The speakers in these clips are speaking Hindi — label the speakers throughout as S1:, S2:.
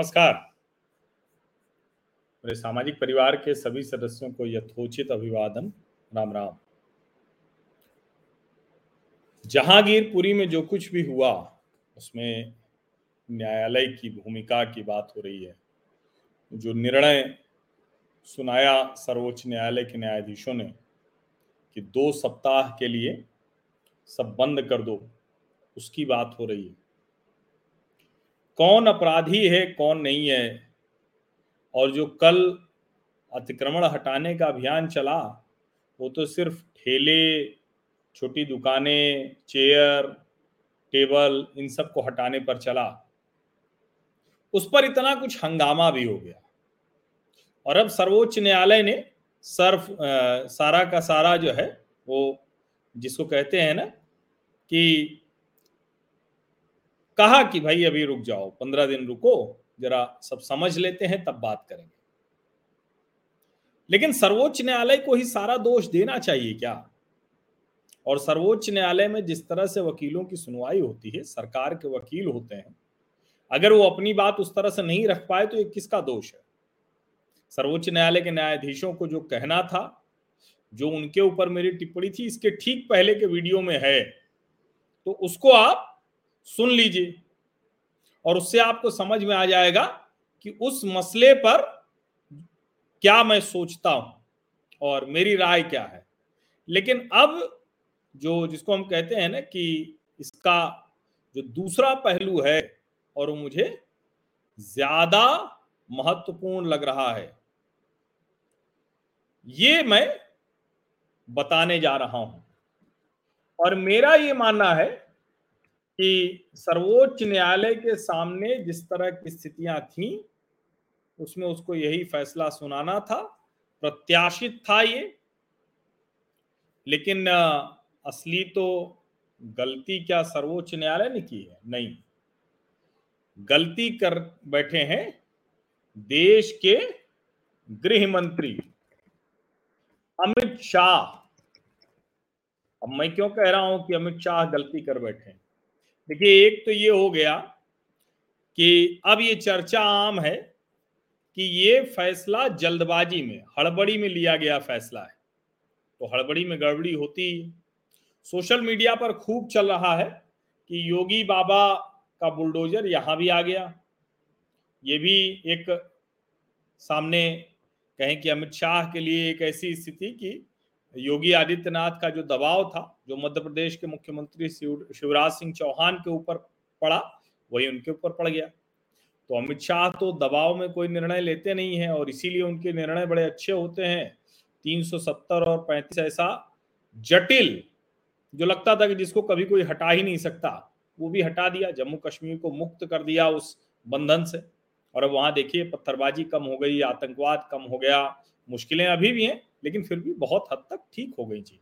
S1: नमस्कार। मेरे सामाजिक परिवार के सभी सदस्यों को यथोचित अभिवादन। राम राम। जहांगीरपुरी में जो कुछ भी हुआ, उसमें न्यायालय की भूमिका की बात हो रही है। जो निर्णय सुनाया सर्वोच्च न्यायालय के न्यायाधीशों ने कि दो सप्ताह के लिए सब बंद कर दो, उसकी बात हो रही है। कौन अपराधी है कौन नहीं है। और जो कल अतिक्रमण हटाने का अभियान चला वो तो सिर्फ़ ठेले छोटी दुकानें चेयर टेबल इन सबको हटाने पर चला। उस पर इतना कुछ हंगामा भी हो गया। और अब सर्वोच्च न्यायालय ने सर्फ आ, सारा का सारा जो है वो जिसको कहते हैं ना कि कहा कि भाई अभी रुक जाओ, पंद्रह दिन रुको, जरा सब समझ लेते हैं, तब बात करेंगे। लेकिन सर्वोच्च न्यायालय को ही सारा दोष देना चाहिए क्या? और सर्वोच्च न्यायालय में जिस तरह से वकीलों की सुनवाई होती है, सरकार के वकील होते हैं, अगर वो अपनी बात उस तरह से नहीं रख पाए तो ये किसका दोष है? सर्वोच्च न्यायालय के न्यायाधीशों को जो कहना था, जो उनके ऊपर मेरी टिप्पणी थी, इसके ठीक पहले के वीडियो में है तो उसको आप सुन लीजिए। और उससे आपको समझ में आ जाएगा कि उस मसले पर क्या मैं सोचता हूँ और मेरी राय क्या है। लेकिन अब जो जिसको हम कहते हैं ना कि इसका जो दूसरा पहलू है और वो मुझे ज़्यादा महत्वपूर्ण लग रहा है, ये मैं बताने जा रहा हूँ। और मेरा ये मानना है कि सर्वोच्च न्यायालय के सामने जिस तरह की स्थितियाँ थी, उसमें उसको यही फैसला सुनाना था। प्रत्याशित था ये। लेकिन असली तो गलती क्या सर्वोच्च न्यायालय ने की है? नहीं। गलती कर बैठे हैं देश के गृह मंत्री अमित शाह। अब मैं क्यों कह रहा हूँ कि अमित शाह गलती कर बैठे देखिए, एक तो ये हो गया कि अब ये चर्चा आम है कि ये फैसला जल्दबाजी में, हड़बड़ी में लिया गया फैसला है। तो हड़बड़ी में गड़बड़ी होती सोशल मीडिया पर खूब चल रहा है कि योगी बाबा का बुलडोजर यहाँ भी आ गया। ये भी एक सामने कहें कि अमित शाह के लिए एक ऐसी स्थिति की योगी आदित्यनाथ का जो दबाव था, जो मध्य प्रदेश के मुख्यमंत्री शिवराज सिंह चौहान के ऊपर पड़ा, वही उनके ऊपर पड़ गया। तो अमित शाह तो दबाव में कोई निर्णय लेते नहीं है और इसीलिए उनके निर्णय बड़े अच्छे होते हैं। 370 और 35 ऐसा जटिल, जो लगता था कि जिसको कभी कोई हटा ही नहीं सकता, वो भी हटा दिया। जम्मू कश्मीर को मुक्त कर दिया उस बंधन से। और अब वहाँ देखिए, पत्थरबाजी कम हो गई, आतंकवाद कम हो गया मुश्किलें अभी भी हैं, लेकिन फिर भी बहुत हद तक ठीक हो गई चीज़।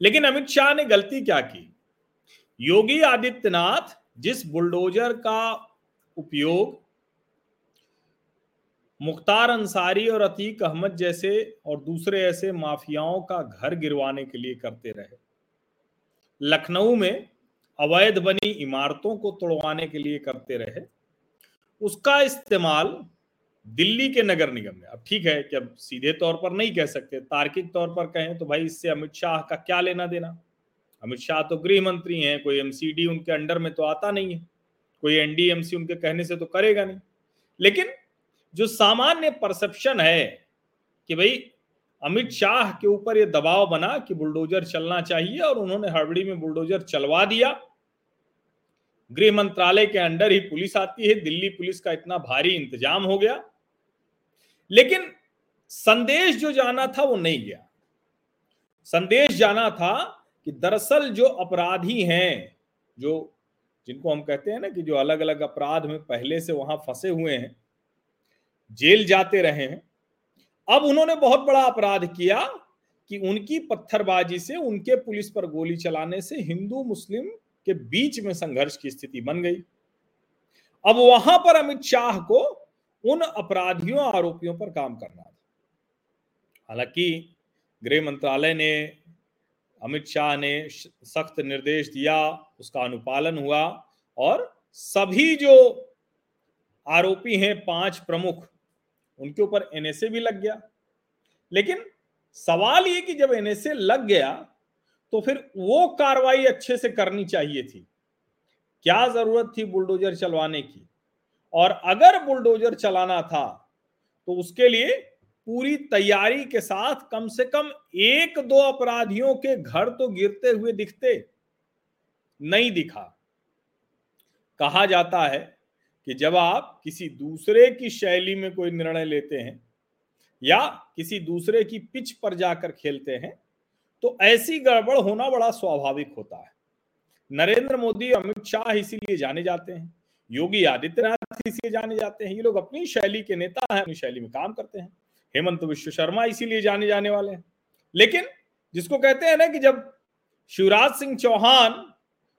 S1: लेकिन अमित शाह ने गलती क्या की? योगी आदित्यनाथ जिस बुलडोजर का उपयोग मुख्तार अंसारी और अतीक अहमद जैसे और दूसरे ऐसे माफियाओं का घर गिरवाने के लिए करते रहे, लखनऊ में अवैध बनी इमारतों को तोड़वाने के लिए करते रहे, उसका इस्तेमाल दिल्ली के नगर निगम में। अब ठीक है कि अब सीधे तौर पर नहीं कह सकते, तार्किक तौर पर कहें तो भाई इससे अमित शाह का क्या लेना देना? अमित शाह तो गृह मंत्री हैं, कोई एमसीडी उनके अंडर में तो आता नहीं है, कोई एनडीएमसी उनके कहने से तो करेगा नहीं। लेकिन जो सामान्य परसेप्शन है कि भाई अमित शाह के ऊपर ये दबाव बना कि बुलडोजर चलना चाहिए और उन्होंने हड़बड़ी में बुलडोजर चलवा दिया, गृह मंत्रालय के अंडर ही पुलिस आती है, दिल्ली पुलिस का इतना भारी इंतज़ाम हो गया लेकिन संदेश जो जाना था वो नहीं गया। संदेश जाना था कि दरअसल जो अपराधी हैं, जो जिनको हम कहते हैं ना कि जो अलग अलग अपराध में पहले से वहाँ फंसे हुए हैं, जेल जाते रहे हैं, अब उन्होंने बहुत बड़ा अपराध किया कि उनकी पत्थरबाजी से उनके पुलिस पर गोली चलाने से हिंदू मुस्लिम के बीच में संघर्ष की स्थिति बन गई। अब वहाँ पर अमित शाह को उन अपराधियों आरोपियों पर काम करना था। हालाँकि गृह मंत्रालय ने, अमित शाह ने सख्त निर्देश दिया, उसका अनुपालन हुआ और सभी जो आरोपी हैं, पाँच प्रमुख, उनके ऊपर एनएसए भी लग गया। लेकिन सवाल ये कि जब एनएसए लग गया तो फिर वो कार्रवाई अच्छे से करनी चाहिए थी। क्या ज़रूरत थी बुलडोजर चलवाने की? और अगर बुलडोजर चलाना था तो उसके लिए पूरी तैयारी के साथ कम से कम एक दो अपराधियों के घर तो गिरते हुए दिखते, नहीं दिखा। कहा जाता है कि जब आप किसी दूसरे की शैली में कोई निर्णय लेते हैं या किसी दूसरे की पिच पर जाकर खेलते हैं तो ऐसी गड़बड़ होना बड़ा स्वाभाविक होता है। नरेंद्र मोदी अमित शाह इसीलिए जाने जाते हैं। योगी आदित्यनाथ इसीलिए जाने जाते हैं। ये लोग अपनी शैली के नेता हैं, अपनी शैली में काम करते हैं। हेमंत विश्व शर्मा इसीलिए जाने जाने वाले हैं। लेकिन जिसको कहते हैं ना कि जब शिवराज सिंह चौहान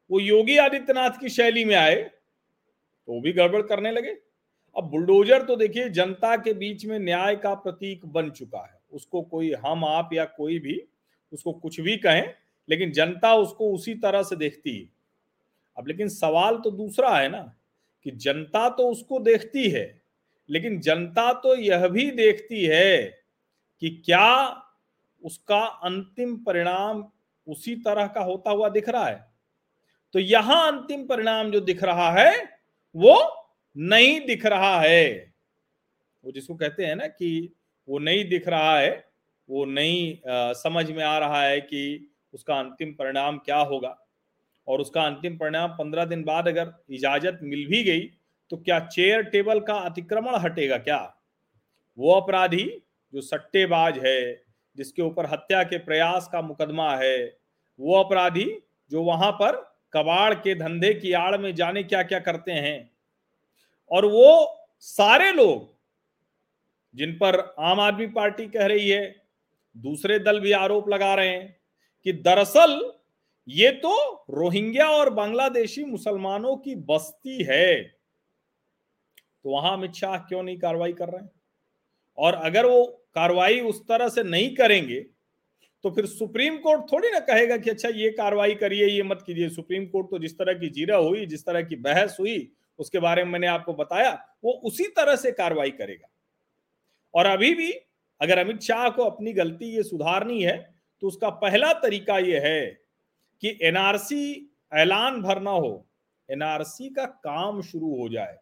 S1: वो योगी आदित्यनाथ की शैली में आए तो वो भी गड़बड़ करने लगे। अब बुलडोजर तो देखिए, जनता के बीच में न्याय का प्रतीक बन चुका है। उसको कोई हम, आप या कोई भी उसको कुछ भी कहें, लेकिन जनता उसको उसी तरह से देखती है। अब लेकिन सवाल तो दूसरा है ना कि जनता तो उसको देखती है लेकिन जनता तो यह भी देखती है कि क्या उसका अंतिम परिणाम उसी तरह का होता हुआ दिख रहा है। तो यहाँ अंतिम परिणाम जो दिख रहा है वो नहीं दिख रहा है। वो जिसको कहते हैं ना कि वो नहीं दिख रहा है वो नहीं आ, समझ में आ रहा है कि उसका अंतिम परिणाम क्या होगा। और उसका अंतिम परिणाम पंद्रह दिन बाद अगर इजाज़त मिल भी गई तो क्या चेयर टेबल का अतिक्रमण हटेगा क्या? वो अपराधी जो सट्टेबाज है, जिसके ऊपर हत्या के प्रयास का मुकदमा है, वो अपराधी जो वहाँ पर कबाड़ के धंधे की आड़ में जाने क्या क्या करते हैं? और वो सारे लोग जिन पर आम आदमी पार्टी कह रही है, दूसरे दल भी आरोप लगा रहे हैं कि दरअसल ये तो रोहिंग्या और बांग्लादेशी मुसलमानों की बस्ती है। तो वहाँ अमित शाह क्यों नहीं कार्रवाई कर रहे हैं? और अगर वो कार्रवाई उस तरह से नहीं करेंगे तो फिर सुप्रीम कोर्ट थोड़ी ना कहेगा कि अच्छा ये कार्रवाई करिए, ये मत कीजिए। सुप्रीम कोर्ट तो जिस तरह की जीरा हुई, जिस तरह की बहस हुई, उसके बारे में मैंने आपको बताया, वो उसी तरह से कार्रवाई करेगा। और अभी भी अगर अमित शाह को अपनी गलती ये सुधारनी है तो उसका पहला तरीका ये है कि एनआरसी ऐलान भरना हो एनआरसी का काम शुरू हो जाए।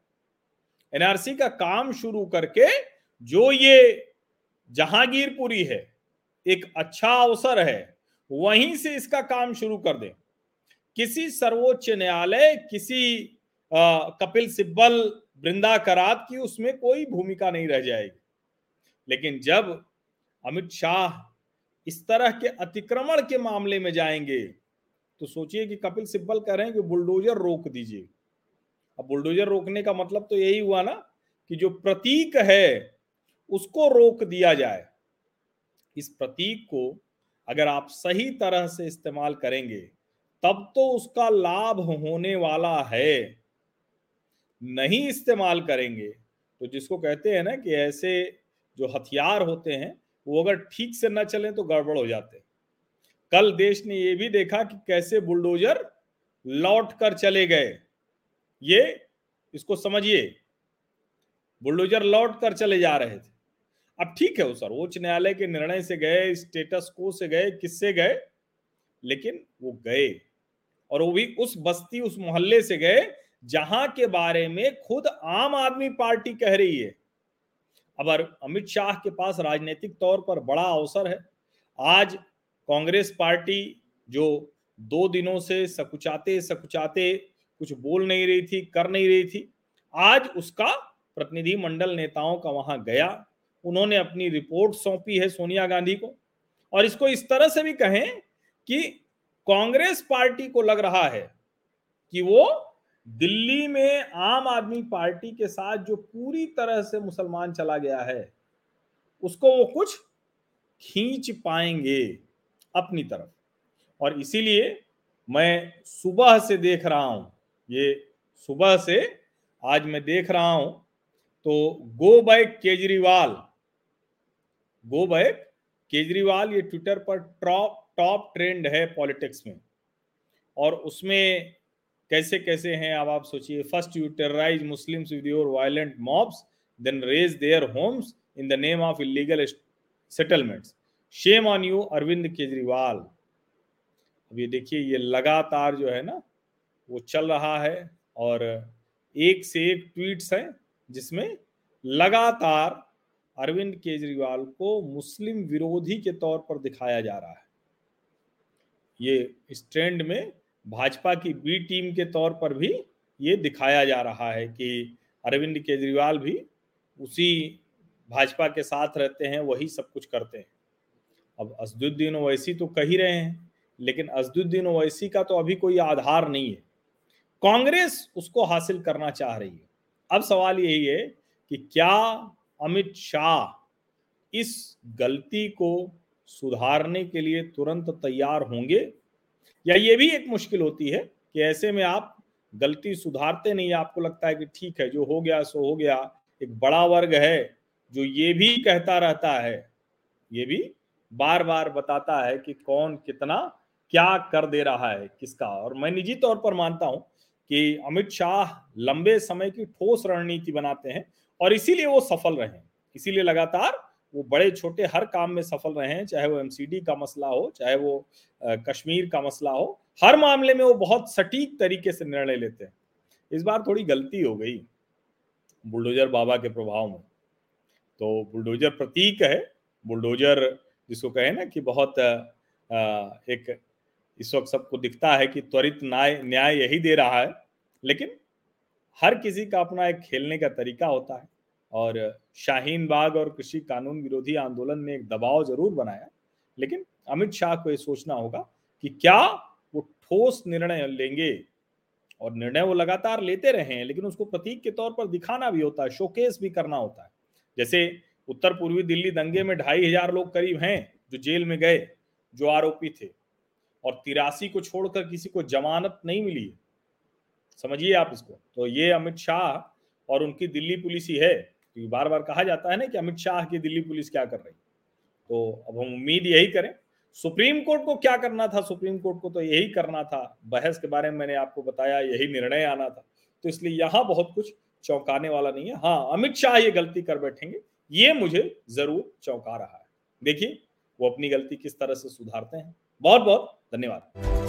S1: एनआरसी का काम शुरू करके जो ये जहांगीरपुरी है एक अच्छा अवसर है वहीं से इसका काम शुरू कर दें। किसी सर्वोच्च न्यायालय किसी आ, कपिल सिब्बल वृंदा करात की उसमें कोई भूमिका नहीं रह जाएगी। लेकिन जब अमित शाह इस तरह के अतिक्रमण के मामले में जाएँगे तो सोचिए कि कपिल सिब्बल कह रहे हैं कि बुलडोजर रोक दीजिए। अब बुलडोजर रोकने का मतलब तो यही हुआ ना कि जो प्रतीक है, उसको रोक दिया जाए। इस प्रतीक को अगर आप सही तरह से इस्तेमाल करेंगे, तब तो उसका लाभ होने वाला है। नहीं इस्तेमाल करेंगे तो जिसको कहते हैं ना कि ऐसे जो हथियार होते हैं, वो अगर ठीक से न चले तो गड़बड़ हो जाते कल देश ने यह भी देखा कि कैसे बुलडोजर लौट कर चले गए। ये इसको समझिए, बुलडोजर लौट कर चले जा रहे थे। अब ठीक है वो सर्वोच्च न्यायालय के निर्णय से गए स्टेटस को से गए, किससे गए? लेकिन वो गए। और वो भी उस बस्ती, उस मोहल्ले से गए, जहाँ के बारे में खुद आम आदमी पार्टी कह रही है। अब अमित शाह के पास राजनीतिक तौर पर बड़ा अवसर है। आज कांग्रेस पार्टी जो दो दिनों से सकुचाते सकुचाते कुछ बोल नहीं रही थी, कर नहीं रही थी, आज उसका प्रतिनिधि मंडल नेताओं का वहाँ गया, उन्होंने अपनी रिपोर्ट सौंपी है सोनिया गांधी को। और इसको इस तरह से भी कहें कि कांग्रेस पार्टी को लग रहा है कि वो दिल्ली में आम आदमी पार्टी के साथ जो पूरी तरह से मुसलमान चला गया है, उसको वो कुछ खींच पाएँगे। अपनी तरफ़। और इसीलिए मैं सुबह से देख रहा हूँ, ये सुबह से आज मैं देख रहा हूँ तो go back Kejriwal go back Kejriwal ये ट्विटर पर टॉप टॉप ट्रेंड है पॉलिटिक्स में। और उसमें कैसे कैसे हैं, अब आप सोचिए first you terrorise Muslims with your violent mobs then raze their homes in the name of illegal settlements shame on you Arvind Kejriwal अब ये देखिए, ये लगातार जो है ना, वो चल रहा है और एक से एक ट्वीट्स हैं जिसमें लगातार अरविंद केजरीवाल को मुस्लिम विरोधी के तौर पर दिखाया जा रहा है। ये इस ट्रेंड में भाजपा की बी टीम के तौर पर भी ये दिखाया जा रहा है कि अरविंद केजरीवाल भी उसी भाजपा के साथ रहते हैं, वही सब कुछ करते हैं। अब असदुद्दीन ओवैसी तो कह ही रहे हैं, लेकिन असदुद्दीन ओवैसी का तो अभी कोई आधार नहीं है। कांग्रेस उसको हासिल करना चाह रही है। अब सवाल यही है कि क्या अमित शाह इस गलती को सुधारने के लिए तुरंत तैयार होंगे? या ये भी एक मुश्किल होती है कि ऐसे में आप गलती सुधारते नहीं आपको लगता है कि ठीक है, जो हो गया, सो हो गया, एक बड़ा वर्ग है, जो ये भी कहता रहता है, ये भी बार बार बताता है कि कौन कितना, क्या कर दे रहा है किसका। और मैं निजी तौर पर मानता हूँ कि अमित शाह लंबे समय की ठोस रणनीति बनाते हैं और इसीलिए वो सफल रहे इसीलिए लगातार वो बड़े छोटे हर काम में सफल रहे हैं, चाहे वो एमसीडी का मसला हो, चाहे वो कश्मीर का मसला हो, हर मामले में वो बहुत सटीक तरीके से निर्णय लेते हैं। इस बार थोड़ी गलती हो गई बुलडोजर बाबा के प्रभाव में। तो बुलडोजर प्रतीक है, बुलडोजर जिसको कहे ना कि बहुत एक इस वक्त सबको दिखता है कि त्वरित न्याय न्याय यही दे रहा है। लेकिन हर किसी का अपना एक खेलने का तरीका होता है और शाहीन बाग और कृषि कानून विरोधी आंदोलन ने एक दबाव ज़रूर बनाया। लेकिन अमित शाह को यह सोचना होगा कि क्या वो ठोस निर्णय लेंगे और निर्णय वो लगातार लेते रहे हैं, लेकिन उसको प्रतीक के तौर पर दिखाना भी होता है, शोकेस भी करना होता है। जैसे उत्तर पूर्वी दिल्ली दंगे में ढाई हज़ार लोग करीब हैं जो जेल में गए, जो आरोपी थे। और तिरासी को छोड़कर किसी को जमानत नहीं मिली है। समझिए आप इसको। तो ये अमित शाह और उनकी दिल्ली पुलिस ही है। क्योंकि बार बार कहा जाता है ना कि अमित शाह की दिल्ली पुलिस क्या कर रही तो अब हम उम्मीद यही करें। सुप्रीम कोर्ट को क्या करना था? सुप्रीम कोर्ट को तो यही करना था। बहस के बारे में मैंने आपको बताया, यही निर्णय आना था। तो इसलिए यहाँ बहुत कुछ चौंकाने वाला नहीं है। हाँ अमित शाह ये गलती कर बैठेंगे। ये मुझे ज़रूर चौंका रहा है। देखिए, वो अपनी गलती किस तरह से सुधारते हैं। बहुत बहुत धन्यवाद।